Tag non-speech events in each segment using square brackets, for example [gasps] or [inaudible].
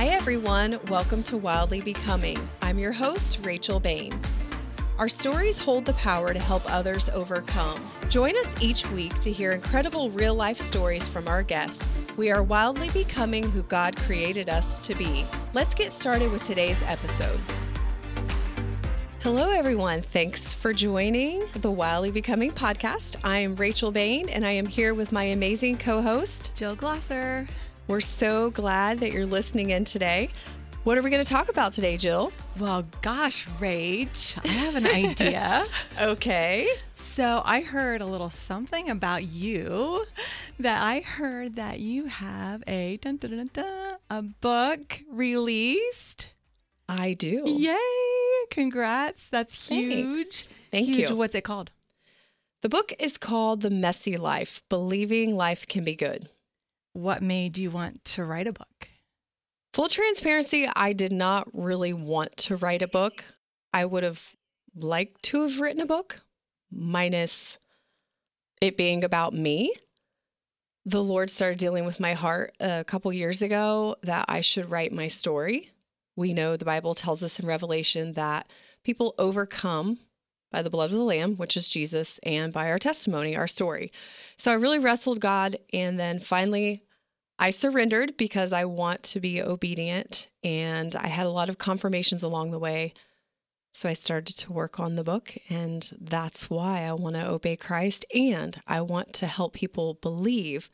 Hi, everyone. Welcome to Wildly Becoming. I'm your host, Rachel Bain. Our stories hold the power to help others overcome. Join us each week to hear incredible real life stories from our guests. We are wildly becoming who God created us to be. Let's get started with today's episode. Hello, everyone. Thanks for joining the Wildly Becoming podcast. I am Rachel Bain, and I am here with my amazing co host, Jill Glosser. We're so glad that you're listening in today. What are we going to talk about today, Jill? Well, gosh, Rach, I have an idea. [laughs] okay. So I heard a little something about you that I heard that you have a dun, dun, dun, dun, a book released. I do. Yay! Congrats. That's huge. Thanks. Thank huge. you. What's it called? The book is called The Messy Life Believing Life Can Be Good. What made you want to write a book? Full transparency, I did not really want to write a book. I would have liked to have written a book, minus it being about me. The Lord started dealing with my heart a couple years ago that I should write my story. We know the Bible tells us in Revelation that people overcome by the blood of the Lamb, which is Jesus, and by our testimony, our story. So I really wrestled God, and then finally I surrendered because I want to be obedient, and I had a lot of confirmations along the way. So I started to work on the book, and that's why I want to obey Christ, and I want to help people believe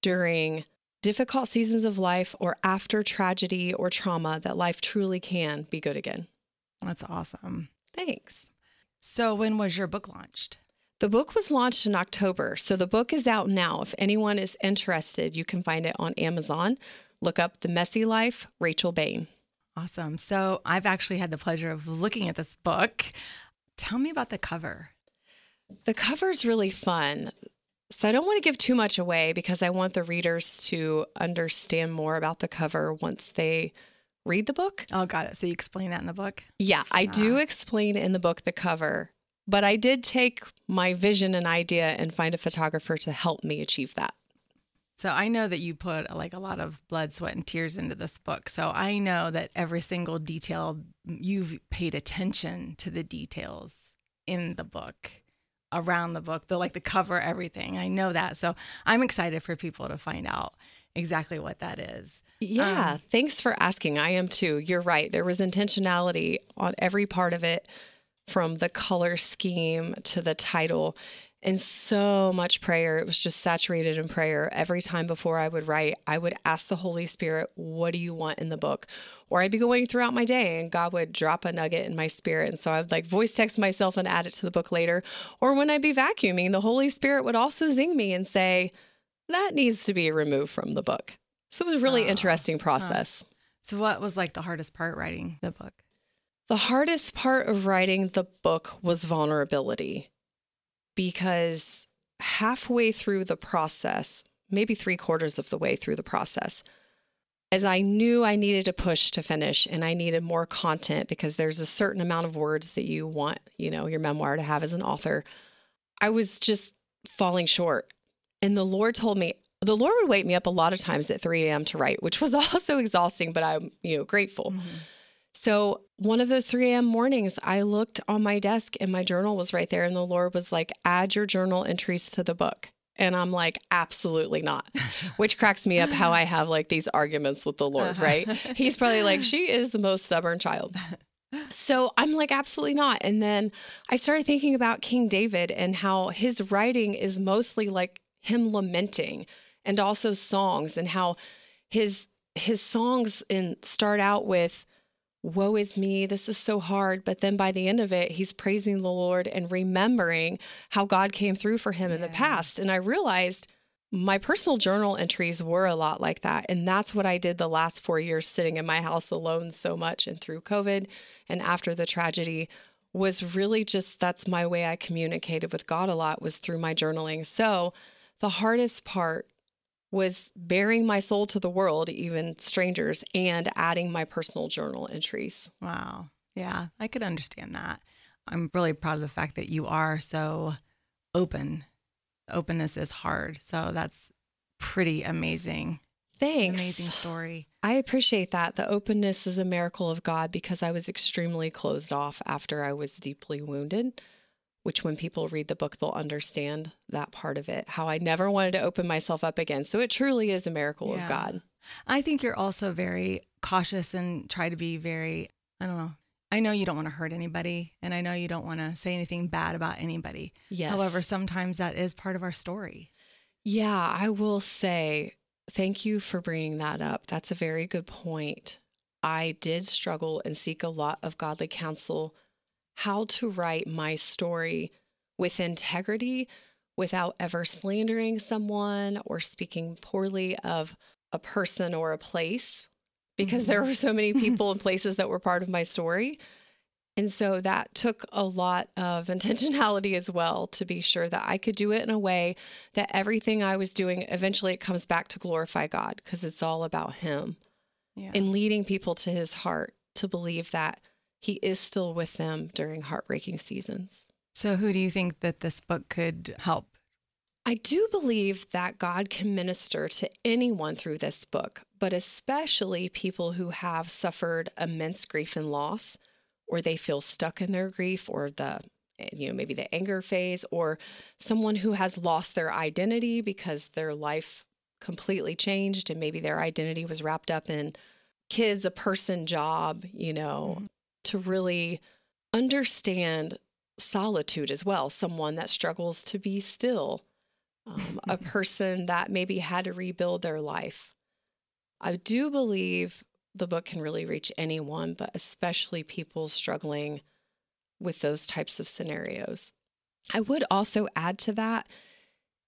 during difficult seasons of life or after tragedy or trauma that life truly can be good again. That's awesome. Thanks. So, when was your book launched? The book was launched in October, so the book is out now. If anyone is interested, you can find it on Amazon. Look up The Messy Life, Rachel Bain. Awesome. So, I've actually had the pleasure of looking at this book. Tell me about the cover. The cover's really fun. So I don't want to give too much away because I want the readers to understand more about the cover once they read the book. Oh, got it. So you explain that in the book? Yeah, I do ah. explain in the book the cover, but I did take my vision and idea and find a photographer to help me achieve that. So I know that you put like a lot of blood, sweat, and tears into this book. So I know that every single detail, you've paid attention to the details in the book, around the book, the like the cover, everything. I know that. So I'm excited for people to find out exactly what that is. Yeah, Um, thanks for asking. I am too. You're right. There was intentionality on every part of it from the color scheme to the title and so much prayer. It was just saturated in prayer. Every time before I would write, I would ask the Holy Spirit, What do you want in the book? Or I'd be going throughout my day and God would drop a nugget in my spirit. And so I'd like voice text myself and add it to the book later. Or when I'd be vacuuming, the Holy Spirit would also zing me and say, That needs to be removed from the book. So it was a really Ah, interesting process. So what was like the hardest part writing the book? The hardest part of writing the book was vulnerability because halfway through the process, maybe three quarters of the way through the process, as I knew I needed to push to finish and I needed more content because there's a certain amount of words that you want, you know, your memoir to have as an author, I was just falling short. And the Lord told me, the Lord would wake me up a lot of times at 3 a.m. to write, which was [laughs] also exhausting, but I'm, you know, grateful. Mm-hmm. So one of those 3 a.m. mornings, I looked on my desk and my journal was right there. And the Lord was like, add your journal entries to the book. And I'm like, absolutely not, [laughs] which cracks me up how I have like these arguments with the Lord, uh-huh. right? He's probably like, she [laughs] is the most stubborn child. [laughs] So I'm like, absolutely not. And then I started thinking about King David and how his writing is mostly like him lamenting and also songs and how his his songs in start out with woe is me this is so hard. But then by the end of it he's praising the lord and remembering how god came through for him in the past. And i realized my personal journal entries were a lot like that. And that's what i did the last 4 years sitting in my house alone so much and through covid and after the tragedy was really just that's my way i communicated with god a lot was through my journaling. So the hardest part was baring my soul to the world, even strangers, and adding my personal journal entries. Wow. Yeah, I could understand that. I'm really proud of the fact that you are so open. Openness is hard. So that's pretty amazing. Thanks. Amazing story. I appreciate that. The openness is a miracle of God because I was extremely closed off after I was deeply wounded, which when people read the book, they'll understand that part of it, how I never wanted to open myself up again. So it truly is a miracle Yeah. of God. I think you're also very cautious and try to be very, I don't know. I know you don't want to hurt anybody and I know you don't want to say anything bad about anybody. Yes. However, sometimes that is part of our story. Yeah, I will say thank you for bringing that up. That's a very good point. I did struggle and seek a lot of godly counsel how to write my story with integrity without ever slandering someone or speaking poorly of a person or a place because mm-hmm. there were so many [laughs] people and places that were part of my story. And so that took a lot of [laughs] intentionality as well to be sure that I could do it in a way that everything I was doing eventually it comes back to glorify God because it's all about Him Yeah. and leading people to His heart to believe that He is still with them during heartbreaking seasons. so, who do you think that this book could help? I do believe that God can minister to anyone through this book, but especially people who have suffered immense grief and loss, or they feel stuck in their grief, or the, you know, maybe the anger phase, or someone who has lost their identity because their life completely changed and maybe their identity was wrapped up in kids, a person, job, you know, mm-hmm. To really understand solitude as well, someone that struggles to be still um, a [laughs] person that maybe had to rebuild their life. I do believe the book can really reach anyone, but especially people struggling with those types of scenarios. I would also add to that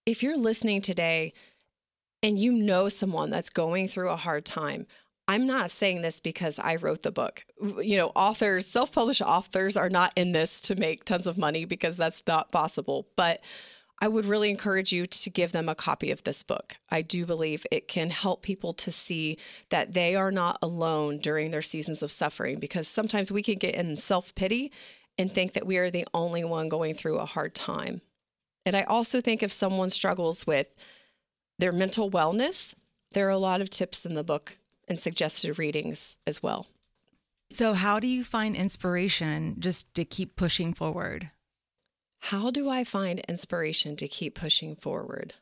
if you're listening today and you know someone that's going through a hard time, I'm not saying this because I wrote the book. You know, authors, self published authors are not in this to make tons of money because that's not possible. But I would really encourage you to give them a copy of this book. I do believe it can help people to see that they are not alone during their seasons of suffering because sometimes we can get in self pity and think that we are the only one going through a hard time. And I also think if someone struggles with their mental wellness, there are a lot of tips in the book and suggested readings as well. So, how do you find inspiration just to keep pushing forward? How do I find inspiration to keep pushing forward?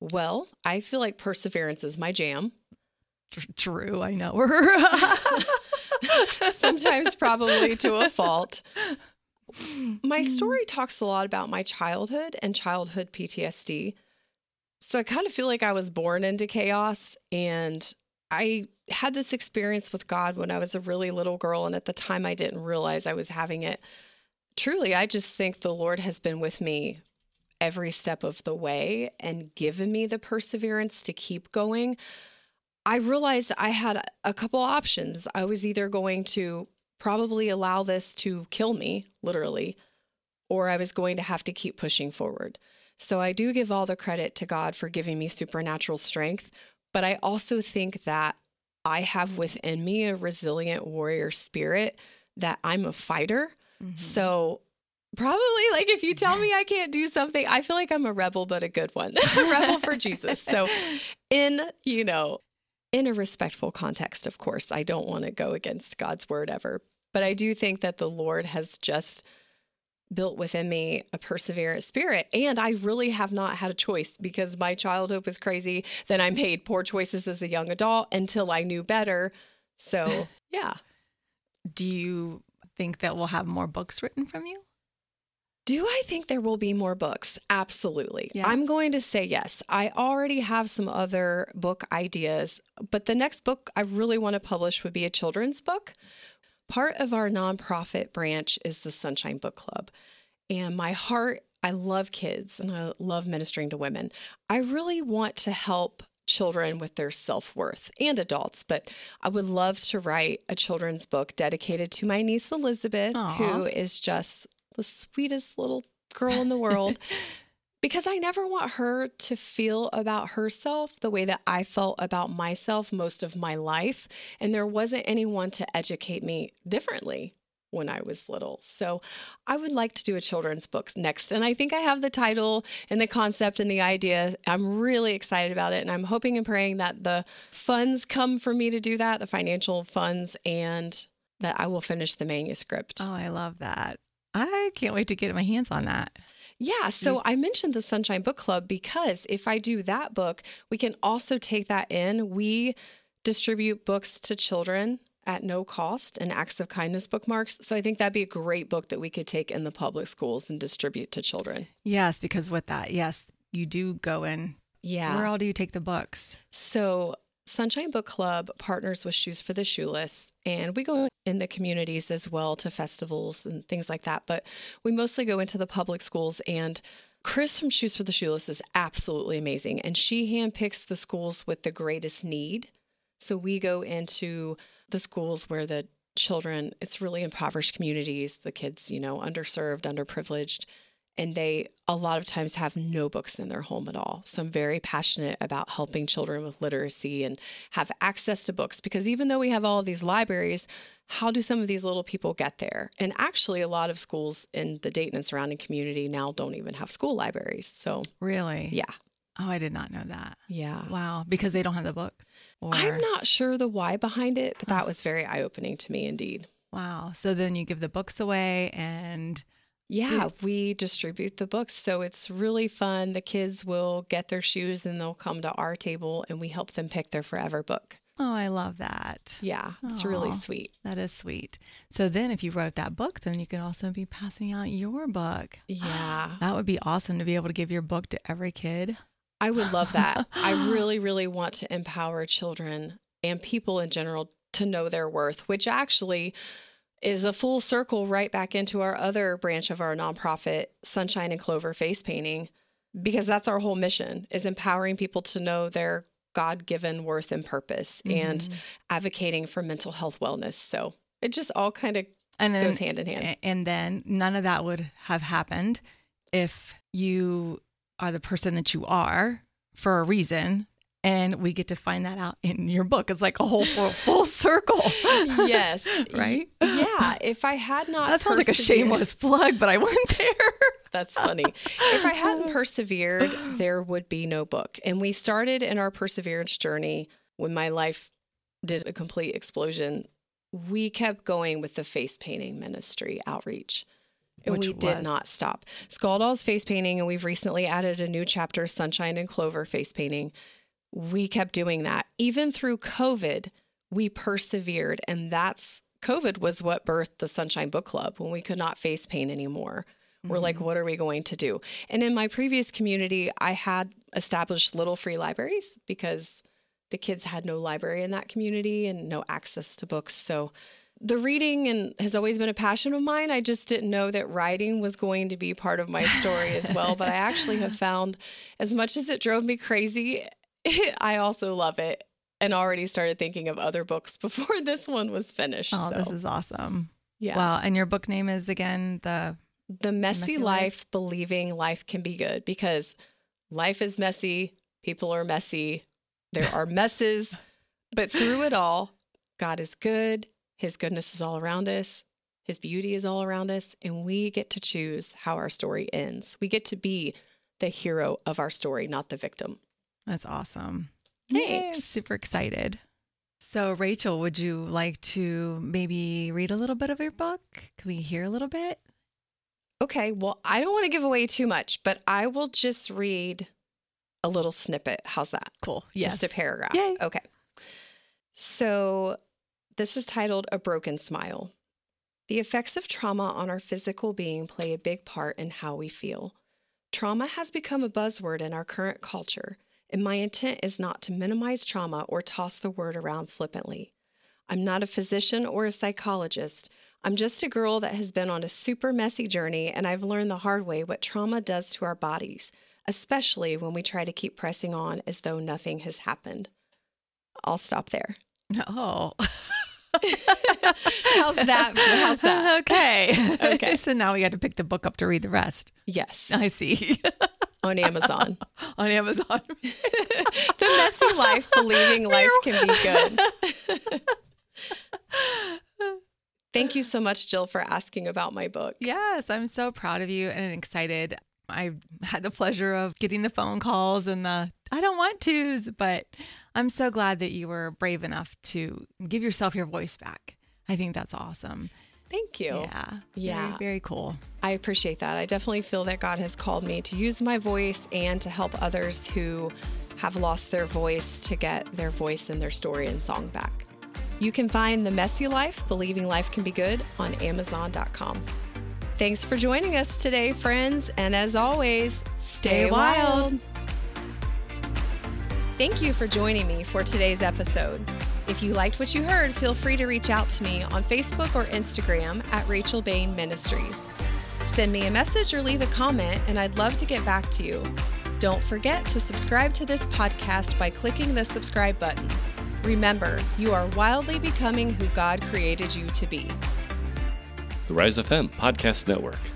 Well, I feel like perseverance is my jam. True, I know her. [laughs] Sometimes, probably to a fault. [laughs] My hmm. story talks a lot about my childhood and childhood PTSD. So I kind of feel like I was born into chaos and I had this experience with God when I was a really little girl. And at the time, I didn't realize I was having it. Truly, I just think the Lord has been with me every step of the way and given me the perseverance to keep going. I realized I had a couple options. I was either going to probably allow this to kill me, literally, or I was going to have to keep pushing forward. So I do give all the credit to God for giving me supernatural strength, but I also think that I have within me a resilient warrior spirit that I'm a fighter. Mm-hmm. So probably like if you tell me I can't do something, I feel like I'm a rebel, but a good one, [laughs] a rebel for Jesus. So in, you know, in a respectful context, of course, I don't want to go against God's word ever, but I do think that the Lord has just built within me a perseverant spirit. And I really have not had a choice because my childhood was crazy. Then I made poor choices as a young adult until I knew better. So, [laughs] yeah. do you think that we'll have more books written from you? Do I think there will be more books? Absolutely. Yeah. I'm going to say yes. I already have some other book ideas, but the next book I really want to publish would be a children's book. Part of our nonprofit branch is the Sunshine Book Club. And my heart, I love kids and I love ministering to women. I really want to help children with their self worth and adults, but I would love to write a children's book dedicated to my niece Elizabeth, Aw. who is just the sweetest little girl in the world. [laughs] because I never want her to feel about herself the way that I felt about myself most of my life. And there wasn't anyone to educate me differently when I was little. So I would like to do a children's book next. And I think I have the title and the concept and the idea. I'm really excited about it. And I'm hoping and praying that the funds come for me to do that, the financial funds, and that I will finish the manuscript. Oh, I love that. I can't wait to get my hands on that. Yeah. Mm. So I mentioned the Sunshine Book Club because if I do that book, we can also take that in. We distribute books to children at no cost and acts of kindness bookmarks. So I think that'd be a great book that we could take in the public schools and distribute to children. Yes, because with that, yes, you do go in. Yeah. Where all do you take the books? So Sunshine Book Club partners with Shoes for the Shoeless, and we go in the communities as well to festivals and things like that. But we mostly go into the public schools and Chris from Shoes for the Shoeless is absolutely amazing, and she handpicks the schools with the greatest need. So we go into the schools where the children, it's really impoverished communities, the kids, you know, underserved, underprivileged, and they a lot of times have no books in their home at all. So I'm very passionate about helping children with literacy and have access to books because even though we have all these libraries, how do some of these little people get there? And actually, a lot of schools in the Dayton and surrounding community now don't even have school libraries. So, really? Yeah. Oh, I did not know that. Yeah. Wow. Because they don't have the books? Or... I'm not sure the why behind it, but that was very eye opening to me indeed. Wow. So then you give the books away and. Yeah, we distribute the books. So it's really fun. The kids will get their shoes and they'll come to our table and we help them pick their forever book. Oh, I love that. Yeah, it's Aww, really sweet. That is sweet. So then if you wrote that book, then you could also be passing out your book. [gasps] Yeah. that would be awesome to be able to give your book to every kid. I would love that. [laughs] I really, really want to empower children and people in general to know their worth, which actually is a full circle right back into our other branch of our nonprofit, Sunshine and Clover Face Painting, because that's our whole mission is empowering people to know their God-given worth and purpose mm-hmm. and advocating for mental health wellness. So it just all kind of and then, goes hand in hand. And then none of that would have happened if you are the person that you are for a reason and we get to find that out in your book. It's like a whole full, full circle. [laughs] yes. [laughs] right? Yeah. If I had not That sounds like a shameless plug, but I went there. [laughs] That's funny. If I hadn't persevered, there would be no book. And we started in our perseverance journey when my life did a complete explosion. We kept going with the face painting ministry outreach. And Which we did not stop. Skull Dolls face painting, and we've recently added a new chapter, Sunshine and Clover face painting. We kept doing that. Even through COVID, we persevered. And that's COVID was what birthed the Sunshine Book Club when we could not face pain anymore. Mm-hmm. We're like, mm-hmm. what are we going to do? And in my previous community, I had established little free libraries because the kids had no library in that community and no access to books. So the reading and has always been a passion of mine. I just didn't know that writing was going to be part of my story as well. But I actually have [laughs] found, as much as it drove me crazy, [laughs] I also love it and already started thinking of other books [laughs] before this one was finished. Oh, so. this is awesome. Yeah. Wow. And your book name is again the The Messy, messy life, life, Believing Life Can Be Good because life is messy, people are messy, there are [laughs] messes, but through it all, God is good his goodness is all around us. His beauty is all around us, and we get to choose how our story ends. We get to be the hero of our story, not the victim. That's awesome. Thanks. Yay, super excited. So, Rachel, would you like to maybe read a little bit of your book? Can we hear a little bit? Okay. Well, I don't want to give away too much, but I will just read a little snippet. How's that? Cool. Yes. Just a paragraph. Yay. Okay. So, this is titled A Broken Smile. The effects of trauma on our physical being play a big part in how we feel. Trauma has become a buzzword in our current culture, and my intent is not to minimize trauma or toss the word around flippantly. I'm not a physician or a psychologist. I'm just a girl that has been on a super messy journey, and I've learned the hard way what trauma does to our bodies, especially when we try to keep pressing on as though nothing has happened. I'll stop there. Oh. [laughs] How's that? How's that? [laughs] Okay. Okay. [laughs] so now we got to pick the book up to read the rest. Yes. I see. On Amazon. [laughs] On Amazon. [laughs] the messy life, believing [laughs] life can be good. Thank you so much, Jill, for asking about my book. Yes, I'm so proud of you and excited. I had the pleasure of getting the phone calls and the I don't want to's, but I'm so glad that you were brave enough to give yourself your voice back. I think that's awesome. Thank you. Yeah. Yeah. Very, very cool. I appreciate that. I definitely feel that God has called me to use my voice and to help others who have lost their voice to get their voice and their story and song back. You can find The Messy Life, Believing Life Can Be Good on Amazon.com. Thanks for joining us today, friends. And as always, stay, wild. Thank you for joining me for today's episode. If you liked what you heard, feel free to reach out to me on Facebook or Instagram at Rachel Bain Ministries. Send me a message or leave a comment, and I'd love to get back to you. Don't forget to subscribe to this podcast by clicking the subscribe button. Remember, you are wildly becoming who God created you to be. The Rise FM Podcast Network.